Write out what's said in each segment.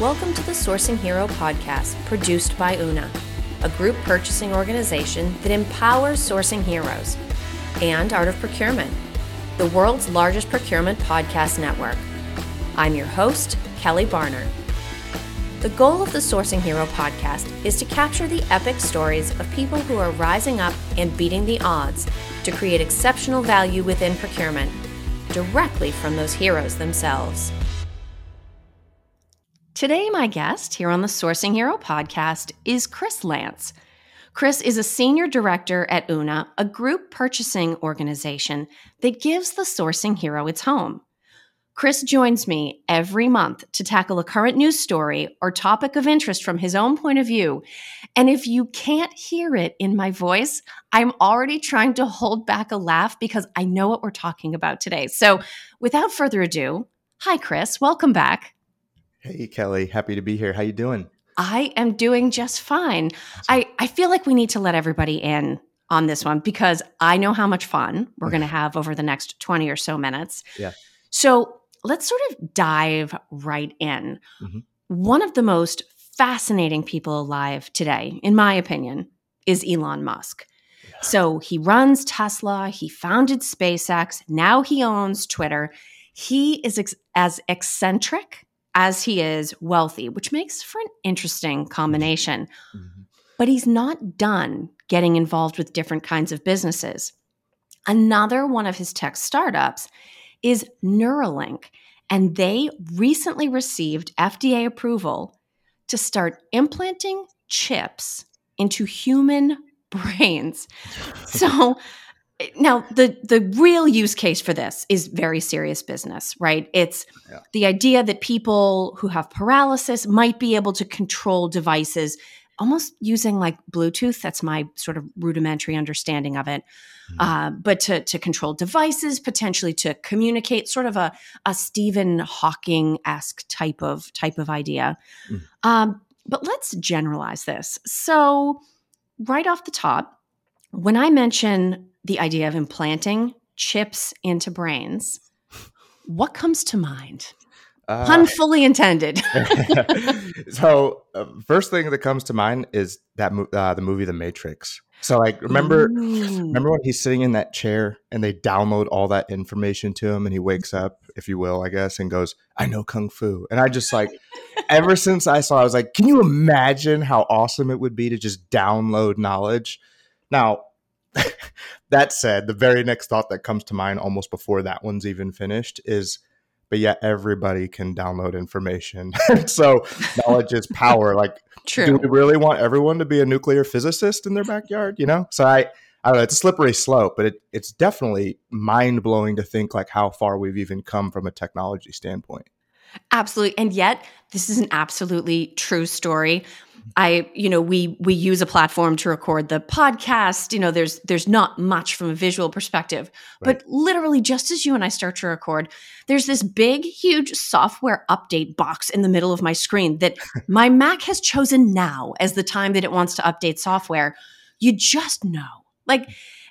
Welcome to the Sourcing Hero podcast, produced by Una, a group purchasing organization that empowers sourcing heroes, and Art of Procurement, the world's largest procurement podcast network. I'm your host, Kelly Barner. The goal of the Sourcing Hero podcast is to capture the epic stories of people who are rising up and beating the odds to create exceptional value within procurement, directly from those heroes themselves. Today, my guest here on the Sourcing Hero podcast is Kris Lance. Kris is a senior director at UNA, a group purchasing organization that gives the Sourcing Hero its home. Kris joins me every month to tackle a current news story or topic of interest from his own point of view. And if you can't hear it in my voice, I'm already trying to hold back a laugh because I know what we're talking about today. So without further ado, hi, Kris. Welcome back. Hey Kelly, happy to be here. How you doing? I am doing just fine. I, I feel like we need to let everybody in on this one because I know how much fun we're going to have over the next 20 or so minutes. Yeah. So let's sort of dive right in. Mm-hmm. One of the most fascinating people alive today, in my opinion, is Elon Musk. Yeah. So he runs Tesla, he founded SpaceX, now he owns Twitter. He is ex- as eccentric as he is wealthy, which makes for an interesting combination. Mm-hmm. But he's not done getting involved with different kinds of businesses. Another one of his tech startups is Neuralink, and they recently received FDA approval to start implanting chips into human brains. So now the the real use case for this is very serious business right it's yeah. the idea that people who have paralysis might be able to control devices almost using like bluetooth that's my sort of rudimentary understanding of it mm-hmm. uh, but to, to control devices potentially to communicate sort of a, a stephen hawking-esque type of type of idea mm. um, but let's generalize this so right off the top when i mention the idea of implanting chips into brains, what comes to mind? Uh, Pun fully intended. so, uh, first thing that comes to mind is that uh, the movie The Matrix. So, like, remember, Ooh. remember when he's sitting in that chair and they download all that information to him, and he wakes up, if you will, I guess, and goes, "I know kung fu." And I just like, ever since I saw, I was like, can you imagine how awesome it would be to just download knowledge? Now, that said, the very next thought that comes to mind almost before that one's even finished is but yet everybody can download information. so knowledge is power. Like, True. do we really want everyone to be a nuclear physicist in their backyard? You know? So I, I don't know. It's a slippery slope, but it, it's definitely mind blowing to think like how far we've even come from a technology standpoint. Absolutely. And yet, this is an absolutely true story. I, you know, we we use a platform to record the podcast. You know, there's there's not much from a visual perspective, right. but literally just as you and I start to record, there's this big, huge software update box in the middle of my screen that my Mac has chosen now as the time that it wants to update software. You just know. Like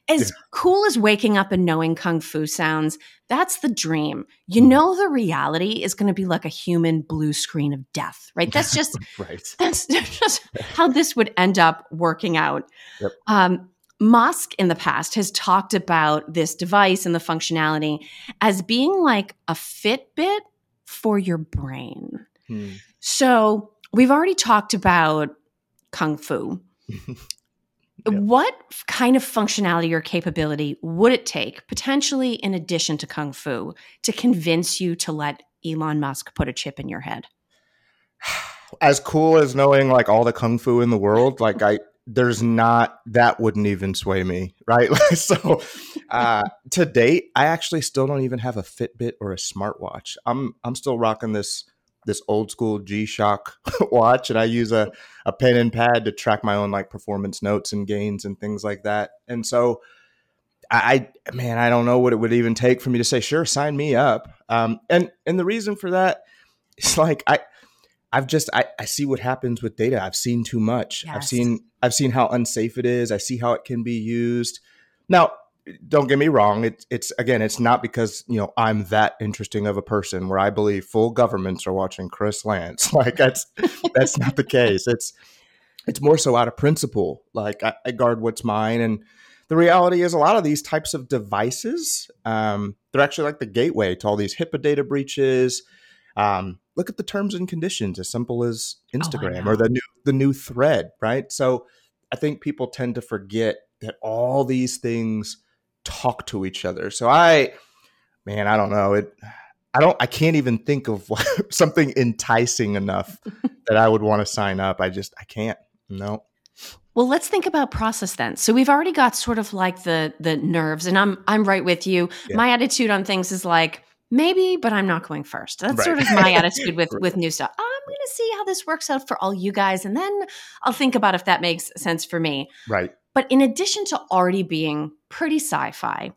as yeah. cool as waking up and knowing kung fu sounds, that's the dream. You mm-hmm. know the reality is going to be like a human blue screen of death, right? That's just right. That's just how this would end up working out. Yep. Um, Musk in the past has talked about this device and the functionality as being like a Fitbit for your brain. Hmm. So we've already talked about kung fu. What kind of functionality or capability would it take, potentially in addition to Kung Fu, to convince you to let Elon Musk put a chip in your head? As cool as knowing like all the Kung Fu in the world, like I, there's not that wouldn't even sway me, right? so, uh, to date, I actually still don't even have a Fitbit or a smartwatch. I'm I'm still rocking this this old school G Shock watch, and I use a, a pen and pad to track my own like performance notes and gains and things like that. And so, I, I man, I don't know what it would even take for me to say, sure, sign me up. Um, and and the reason for that is like I. I've just I, I see what happens with data. I've seen too much. Yes. I've seen I've seen how unsafe it is. I see how it can be used. Now, don't get me wrong. It's it's again, it's not because you know I'm that interesting of a person where I believe full governments are watching Kris Lance. Like that's that's not the case. It's it's more so out of principle. Like I, I, guard what's mine, and the reality is a lot of these types of devices, um, they're actually like the gateway to all these HIPAA data breaches. Um, look at the terms and conditions, as simple as oh, Instagram oh, or the new the new thread, right? So I think people tend to forget that all these things talk to each other. So I, man, I don't know it. I don't. I can't even think of something enticing enough that I would want to sign up. I just I can't. No. Well, let's think about process then. So we've already got sort of like the the nerves, and I'm I'm right with you. Yeah. My attitude on things is like maybe, but I'm not going first. That's right. sort of my attitude with with new stuff. I'm going to see how this works out for all you guys, and then I'll think about if that makes sense for me. Right. But in addition to already being pretty sci fi,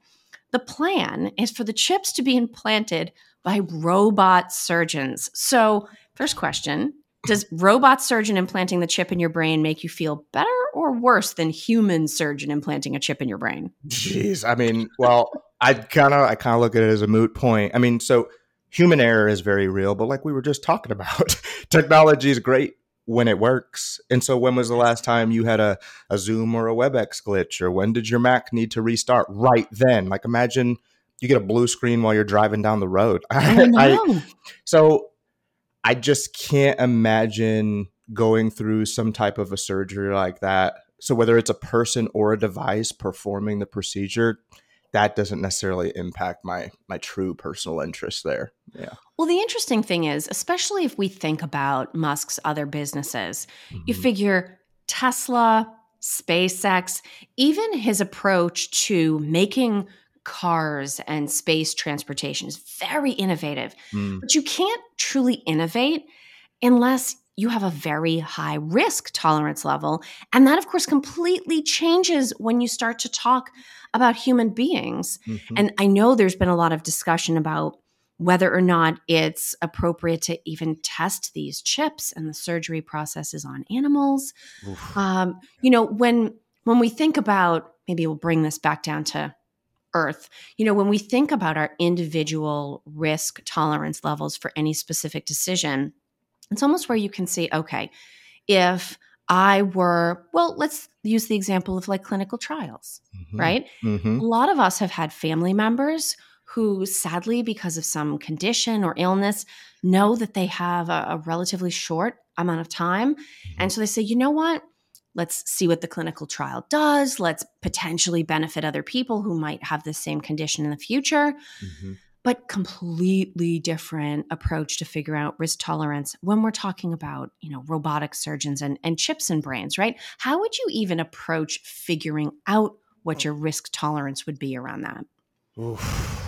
the plan is for the chips to be implanted by robot surgeons. So, first question Does robot surgeon implanting the chip in your brain make you feel better or worse than human surgeon implanting a chip in your brain? Jeez. I mean, well, I kind of I kind of look at it as a moot point. I mean, so human error is very real, but like we were just talking about, technology is great when it works. And so, when was the last time you had a, a Zoom or a WebEx glitch, or when did your Mac need to restart? Right then. Like, imagine you get a blue screen while you're driving down the road. I, I, so, I just can't imagine going through some type of a surgery like that. So, whether it's a person or a device performing the procedure, that doesn't necessarily impact my my true personal interest there. Yeah. Well, the interesting thing is, especially if we think about Musk's other businesses, mm-hmm. you figure Tesla, SpaceX, even his approach to making cars and space transportation is very innovative. Mm. But you can't truly innovate unless you have a very high risk tolerance level. And that, of course, completely changes when you start to talk about human beings. Mm-hmm. And I know there's been a lot of discussion about whether or not it's appropriate to even test these chips and the surgery processes on animals. Um, you know, when when we think about maybe we'll bring this back down to earth you know when we think about our individual risk tolerance levels for any specific decision it's almost where you can see, okay, if I were, well, let's use the example of like clinical trials, mm-hmm. right? Mm-hmm. A lot of us have had family members who, sadly, because of some condition or illness, know that they have a, a relatively short amount of time. Mm-hmm. And so they say, you know what? Let's see what the clinical trial does. Let's potentially benefit other people who might have the same condition in the future. Mm-hmm but completely different approach to figure out risk tolerance when we're talking about you know robotic surgeons and, and chips and brains right how would you even approach figuring out what your risk tolerance would be around that Oof.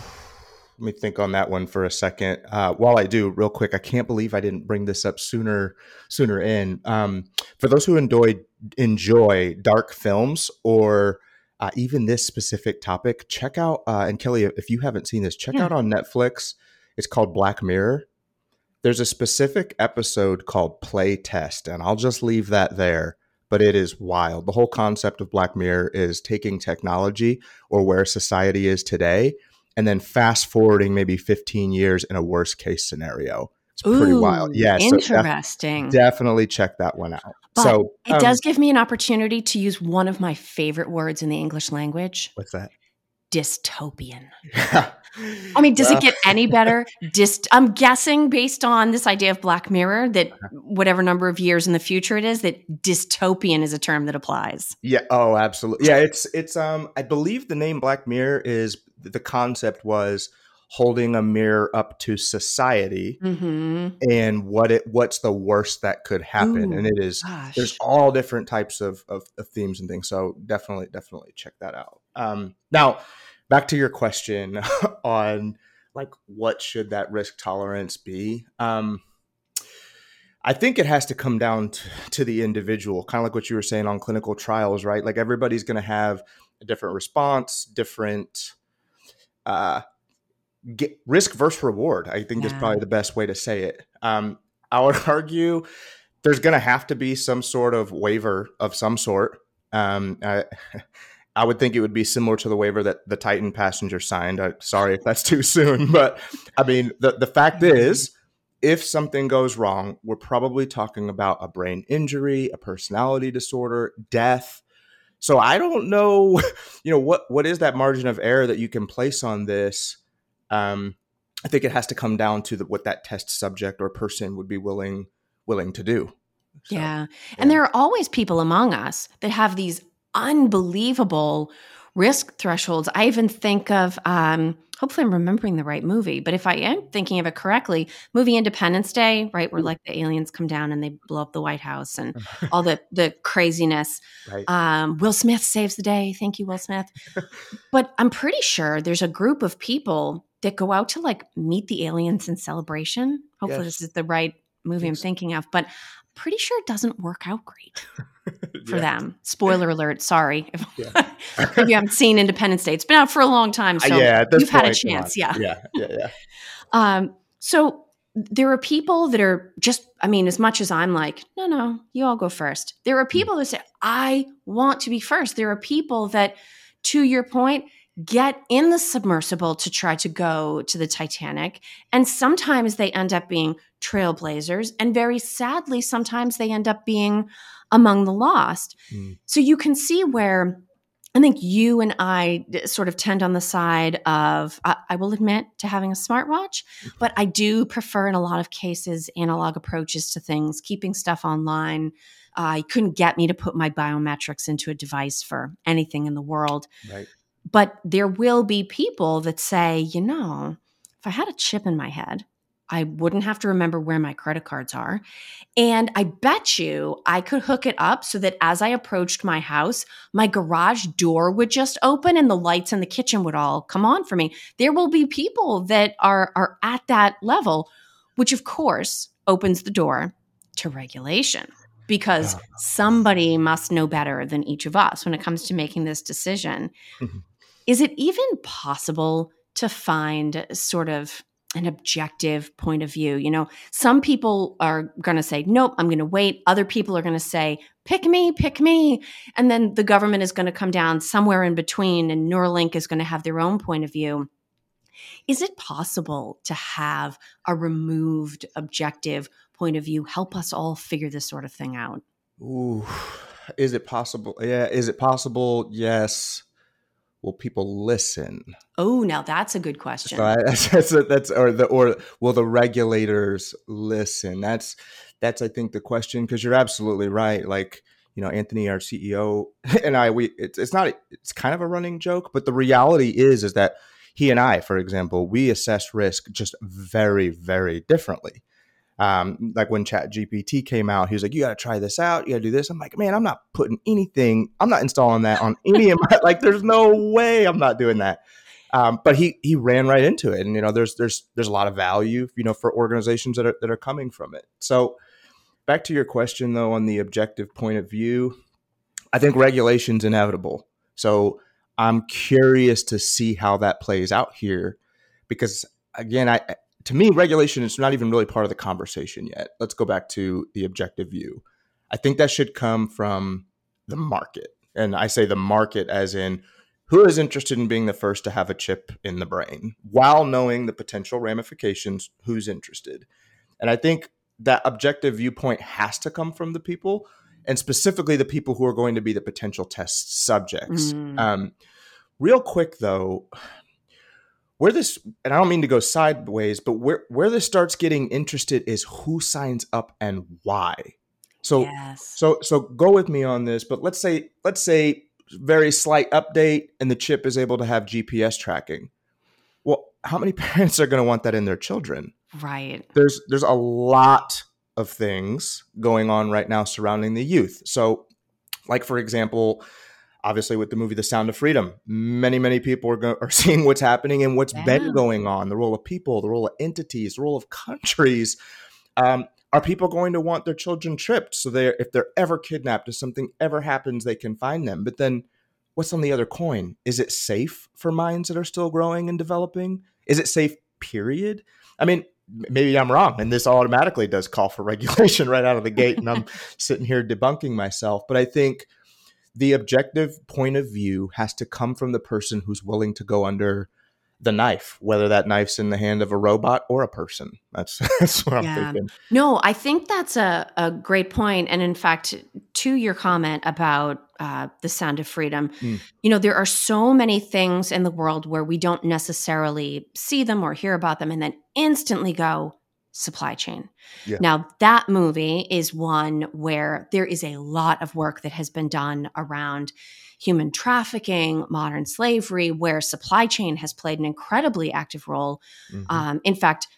Let me think on that one for a second. Uh, while I do, real quick, I can't believe I didn't bring this up sooner. Sooner in um, for those who enjoy enjoy dark films or uh, even this specific topic, check out, uh, and Kelly, if you haven't seen this, check yeah. out on Netflix. It's called Black Mirror. There's a specific episode called Play Test, and I'll just leave that there. But it is wild. The whole concept of Black Mirror is taking technology or where society is today and then fast forwarding maybe 15 years in a worst case scenario. Ooh, pretty wild. Yeah. Interesting. So def- definitely check that one out. But so it um, does give me an opportunity to use one of my favorite words in the English language. What's that? Dystopian. I mean, does it get any better? Dist- I'm guessing based on this idea of Black Mirror that uh-huh. whatever number of years in the future it is, that dystopian is a term that applies. Yeah. Oh, absolutely. Yeah. It's it's um. I believe the name Black Mirror is the concept was holding a mirror up to society mm-hmm. and what it what's the worst that could happen Ooh, and it is gosh. there's all different types of, of, of themes and things so definitely definitely check that out um, now back to your question on like what should that risk tolerance be um, I think it has to come down to, to the individual, kind of like what you were saying on clinical trials, right? Like everybody's going to have a different response, different uh, get risk versus reward. I think yeah. is probably the best way to say it. Um, I would argue there's going to have to be some sort of waiver of some sort. Um, I, I would think it would be similar to the waiver that the Titan passenger signed. I, sorry if that's too soon, but I mean, the, the fact mm-hmm. is, if something goes wrong, we're probably talking about a brain injury, a personality disorder, death. So I don't know, you know, what what is that margin of error that you can place on this? Um, I think it has to come down to the, what that test subject or person would be willing willing to do. So, yeah. yeah. And there are always people among us that have these unbelievable risk thresholds. I even think of, um, hopefully I'm remembering the right movie, but if I am thinking of it correctly, movie Independence Day, right, where like the aliens come down and they blow up the White House and all the the craziness. Right. Um, Will Smith saves the day. Thank you, Will Smith. but I'm pretty sure there's a group of people that go out to like meet the aliens in celebration. Hopefully, yes. this is the right movie I'm thinking of, but pretty sure it doesn't work out great for yeah. them. Spoiler alert. Sorry if, yeah. if, you haven't seen Independence Day. It's been out for a long time, so uh, yeah, you've point, had a chance. Yeah, yeah, yeah, yeah. um, so there are people that are just. I mean, as much as I'm like, no, no, you all go first. There are hmm. people that say, I want to be first. There are people that, to your point, get in the submersible to try to go to the Titanic. And sometimes they end up being trailblazers. And very sadly, sometimes they end up being among the lost. Mm. So you can see where I think you and I sort of tend on the side of, I, I will admit to having a smartwatch, but I do prefer in a lot of cases analog approaches to things, keeping stuff online. Uh, you couldn't get me to put my biometrics into a device for anything in the world. Right. But there will be people that say, you know, if I had a chip in my head, I wouldn't have to remember where my credit cards are. And I bet you I could hook it up so that as I approached my house, my garage door would just open and the lights in the kitchen would all come on for me. There will be people that are, are at that level, which of course opens the door to regulation because somebody must know better than each of us when it comes to making this decision. Mm-hmm. Is it even possible to find sort of an objective point of view? You know, some people are going to say, nope, I'm going to wait. Other people are going to say, pick me, pick me. And then the government is going to come down somewhere in between, and Neuralink is going to have their own point of view. Is it possible to have a removed objective point of view help us all figure this sort of thing out? Ooh, is it possible? Yeah, is it possible? Yes will people listen? Oh, now that's a good question. So I, that's, that's, or the or will the regulators listen? That's that's I think the question because you're absolutely right. Like you know, Anthony, our CEO, and I, we it's it's not it's kind of a running joke, but the reality is is that he and I, for example, we assess risk just very very differently. Um, like when Chat GPT came out, he was like, "You got to try this out. You got to do this." I'm like, "Man, I'm not putting anything. I'm not installing that on any of my. Like, there's no way I'm not doing that." Um, but he he ran right into it, and you know, there's there's there's a lot of value, you know, for organizations that are that are coming from it. So, back to your question though, on the objective point of view, I think regulation's inevitable. So I'm curious to see how that plays out here, because again, I to me, regulation is not even really part of the conversation yet. Let's go back to the objective view. I think that should come from the market. And I say the market as in who is interested in being the first to have a chip in the brain while knowing the potential ramifications, who's interested. And I think that objective viewpoint has to come from the people and specifically the people who are going to be the potential test subjects. Mm. Um, real quick, though, where this and I don't mean to go sideways, but where where this starts getting interested is who signs up and why. So yes. so so go with me on this, but let's say let's say very slight update and the chip is able to have GPS tracking. Well, how many parents are going to want that in their children? Right. There's there's a lot of things going on right now surrounding the youth. So like for example, obviously with the movie The Sound of Freedom, many many people are, go- are seeing what's happening and what's yeah. been going on, the role of people, the role of entities, the role of countries. Um, are people going to want their children tripped so they if they're ever kidnapped if something ever happens they can find them but then what's on the other coin is it safe for minds that are still growing and developing is it safe period i mean maybe i'm wrong and this automatically does call for regulation right out of the gate and i'm sitting here debunking myself but i think the objective point of view has to come from the person who's willing to go under the knife, whether that knife's in the hand of a robot or a person. That's that's what I'm thinking. No, I think that's a, a great point. And in fact, to your comment about uh, the sound of freedom, mm. you know, there are so many things in the world where we don't necessarily see them or hear about them and then instantly go, supply chain. Yeah. Now, that movie is one where there is a lot of work that has been done around human trafficking, modern slavery, where supply chain has played an incredibly active role. Mm-hmm. Um, in fact,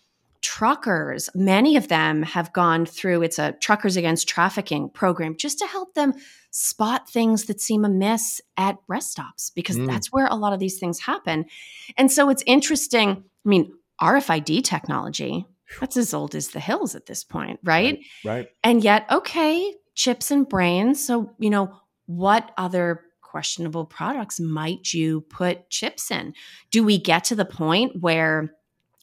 truckers, many of them have gone through it's a Truckers Against Trafficking program just to help them spot things that seem amiss at rest stops because mm. that's where a lot of these things happen. And so it's interesting. I mean, RFID technology, that's as old as the hills at this point, right? Right. right. And yet, okay, chips and brains. So, you know, what other questionable products might you put chips in? Do we get to the point where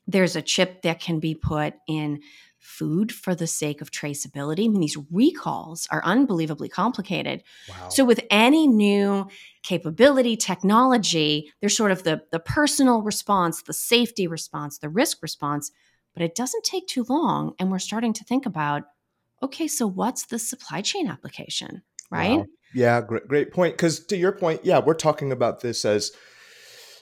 there's a chip that can be put in food for the sake of traceability? I mean, these recalls are unbelievably complicated. Wow. So, with any new capability, technology, there's sort of the, the personal response, the safety response, the risk response but it doesn't take too long. And we're starting to think about okay, so what's the supply chain application, right? Wow. Yeah, great, great point. Because to your point, yeah, we're talking about this as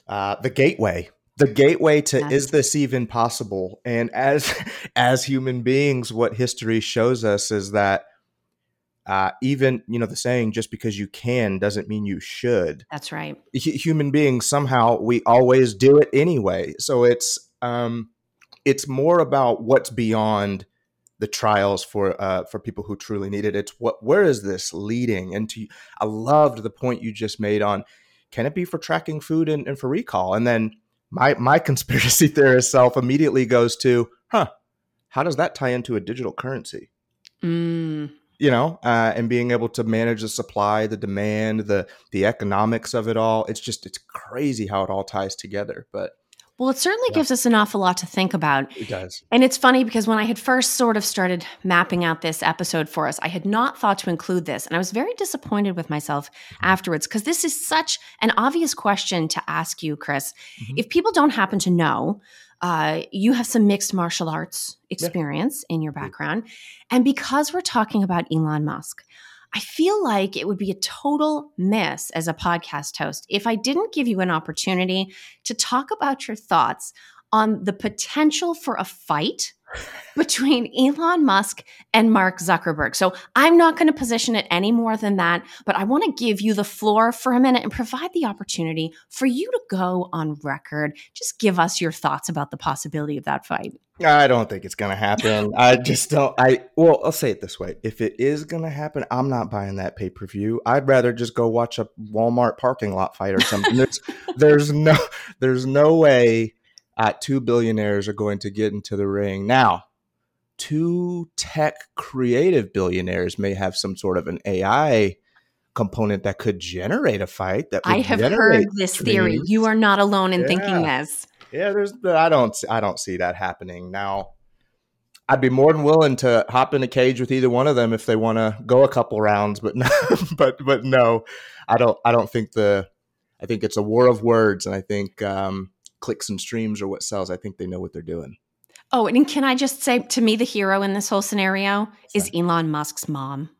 uh, the gateway the gateway to yes. is this even possible and as as human beings what history shows us is that uh, even you know the saying just because you can doesn't mean you should that's right H- human beings somehow we always do it anyway so it's um it's more about what's beyond the trials for uh, for people who truly need it. It's what where is this leading? And to I loved the point you just made on can it be for tracking food and, and for recall? And then my my conspiracy theorist self immediately goes to, huh, how does that tie into a digital currency? Mm. You know, uh, and being able to manage the supply, the demand, the the economics of it all. It's just it's crazy how it all ties together. But well, it certainly yeah. gives us an awful lot to think about. It does. And it's funny because when I had first sort of started mapping out this episode for us, I had not thought to include this. And I was very disappointed with myself afterwards because this is such an obvious question to ask you, Kris. Mm-hmm. If people don't happen to know, uh, you have some mixed martial arts experience yeah. in your background. And because we're talking about Elon Musk, I feel like it would be a total miss as a podcast host if I didn't give you an opportunity to talk about your thoughts on the potential for a fight between Elon Musk and Mark Zuckerberg. So I'm not going to position it any more than that, but I want to give you the floor for a minute and provide the opportunity for you to go on record. Just give us your thoughts about the possibility of that fight. I don't think it's going to happen. I just don't. I well, I'll say it this way: if it is going to happen, I'm not buying that pay per view. I'd rather just go watch a Walmart parking lot fight or something. there's, there's no, there's no way uh, two billionaires are going to get into the ring now two tech creative billionaires may have some sort of an AI component that could generate a fight. That I have heard this theory. You are not alone in yeah. thinking this. Yeah, there's. I don't. I don't see that happening now. I'd be more than willing to hop in a cage with either one of them if they want to go a couple rounds, but no, but but no, I don't. I don't think the. I think it's a war of words, and I think um, clicks and streams are what sells. I think they know what they're doing. Oh, and can I just say to me, the hero in this whole scenario is Elon Musk's mom.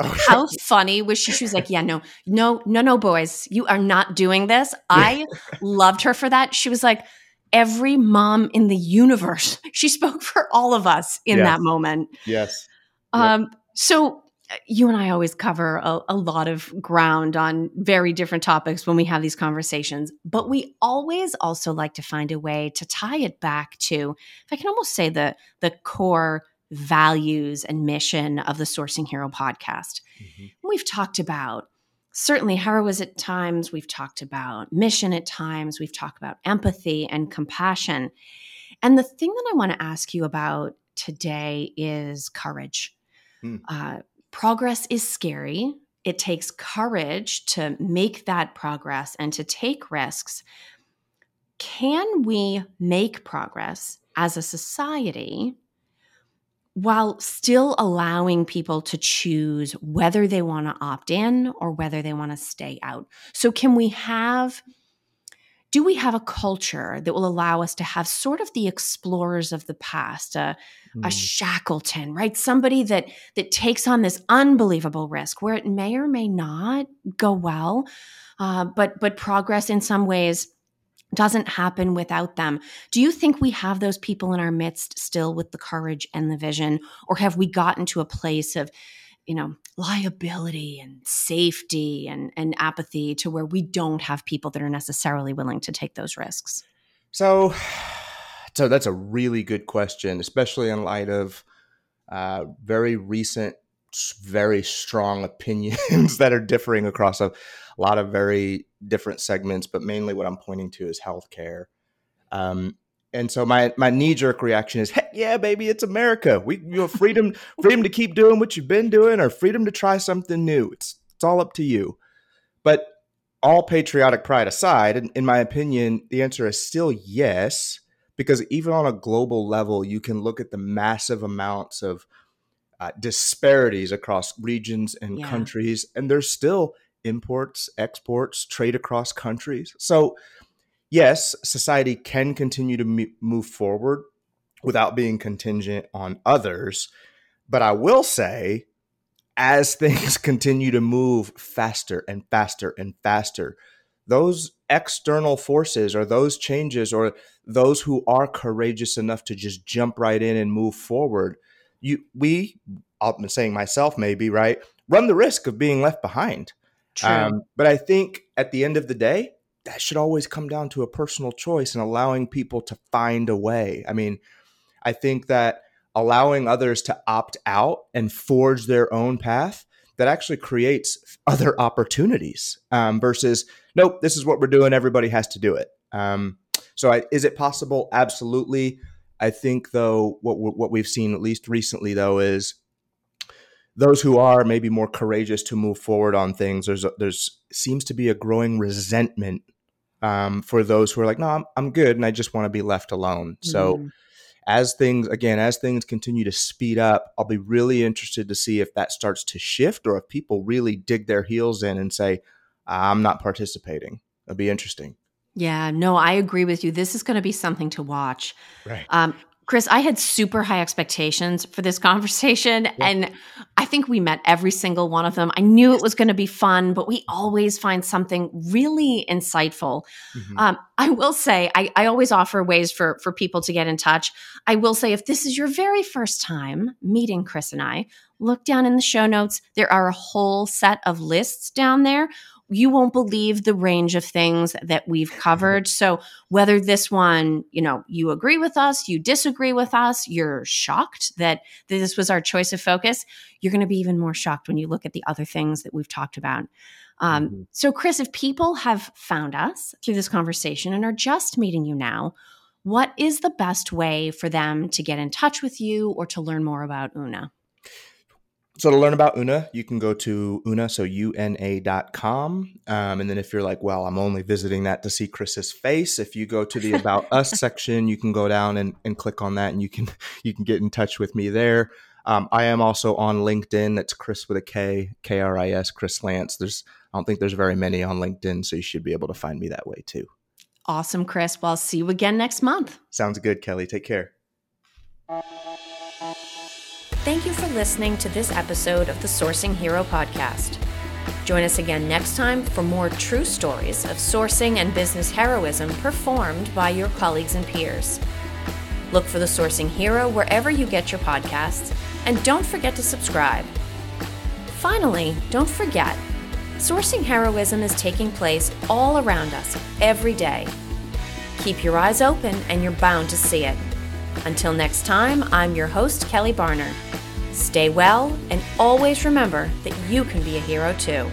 Oh, How funny was she? She was like, Yeah, no, no, no, no, boys, you are not doing this. I loved her for that. She was like, Every mom in the universe. She spoke for all of us in yes. that moment. Yes. Um, yep. So you and I always cover a, a, lot of ground on very different topics when we have these conversations, but we always also like to find a way to tie it back to, if I can almost say the the core values and mission of the Sourcing Hero podcast. Mm-hmm. We've talked about certainly heroism at times, we've talked about mission at times, we've talked about empathy and compassion. And the thing that I want to ask you about today is courage. Mm. Uh, progress is scary. It takes courage to make that progress and to take risks. Can we make progress as a society while still allowing people to choose whether they want to opt in or whether they want to stay out. So, can we have, do we have a culture that will allow us to have sort of the explorers of the past, a, mm. a Shackleton, right? Somebody that that takes on this unbelievable risk where it may or may not go well, uh, but but progress in some ways doesn't happen without them. Do you think we have those people in our midst still with the courage and the vision? Or have we gotten to a place of, you know, liability and safety and, and apathy to where we don't have people that are necessarily willing to take those risks? So, so that's a really good question, especially in light of uh, very recent, very strong opinions that are differing across a lot of very different segments, but mainly what I'm pointing to is healthcare. Um, and so my my knee jerk reaction is, heck yeah, baby, it's America. We you have freedom freedom to keep doing what you've been doing, or freedom to try something new. It's it's all up to you. But all patriotic pride aside, in, in my opinion, the answer is still yes, because even on a global level, you can look at the massive amounts of uh, disparities across regions and yeah. countries, and there's still imports, exports, trade across countries. So, yes, society can continue to move forward without being contingent on others. But I will say, as things continue to move faster and faster and faster, those external forces or those changes or those who are courageous enough to just jump right in and move forward, you we, I'm saying myself maybe, right, run the risk of being left behind. Um, but I think at the end of the day, that should always come down to a personal choice and allowing people to find a way. I mean, I think that allowing others to opt out and forge their own path that actually creates other opportunities um, versus nope this is what we're doing everybody has to do it. Um, so I, is it possible? Absolutely. I think though what, what we've seen at least recently though is those who are maybe more courageous to move forward on things, there's a, there's seems to be a growing resentment um, for those who are like, no, I'm, I'm good, and I just want to be left alone. Mm. So, as things again, as things continue to speed up, I'll be really interested to see if that starts to shift or if people really dig their heels in and say, I'm not participating. It'll be interesting. Yeah, no, I agree with you. This is going to be something to watch. Right. Um, Kris, I had super high expectations for this conversation, yeah. and I think we met every single one of them. I knew it was going to be fun, but we always find something really insightful. Mm-hmm. Um, I will say, I, I always offer ways for for people to get in touch. I will say, if this is your very first time meeting Kris and I, look down in the show notes. There are a whole set of lists down there you won't believe the range of things that we've covered. So whether this one, you know, you agree with us, you disagree with us, you're shocked that, this was our choice of focus, you're going to be even more shocked when you look at the other things that we've talked about. Um, mm-hmm. So, Kris, if people have found us through this conversation and are just meeting you now, what is the best way for them to get in touch with you or to learn more about Una? So to learn about Una, you can go to Una, so una.com. Um, and then if you're like, well, I'm only visiting that to see Kris's face, if you go to the About Us section, you can go down and, and click on that and you can you can get in touch with me there. Um, I am also on LinkedIn. That's Kris with a K, K R I S, Kris Lance. There's I don't think there's very many on LinkedIn, so you should be able to find me that way too. Awesome, Kris. Well, I'll see you again next month. Sounds good, Kelly. Take care. Thank you for listening to this episode of the Sourcing Hero podcast. Join us again next time for more true stories of sourcing and business heroism performed by your colleagues and peers. Look for the Sourcing Hero wherever you get your podcasts, and don't forget to subscribe. Finally, don't forget, sourcing heroism is taking place all around us every day. Keep your eyes open and you're bound to see it. Until next time, I'm your host, Kelly Barner. Stay well and always remember that you can be a hero too.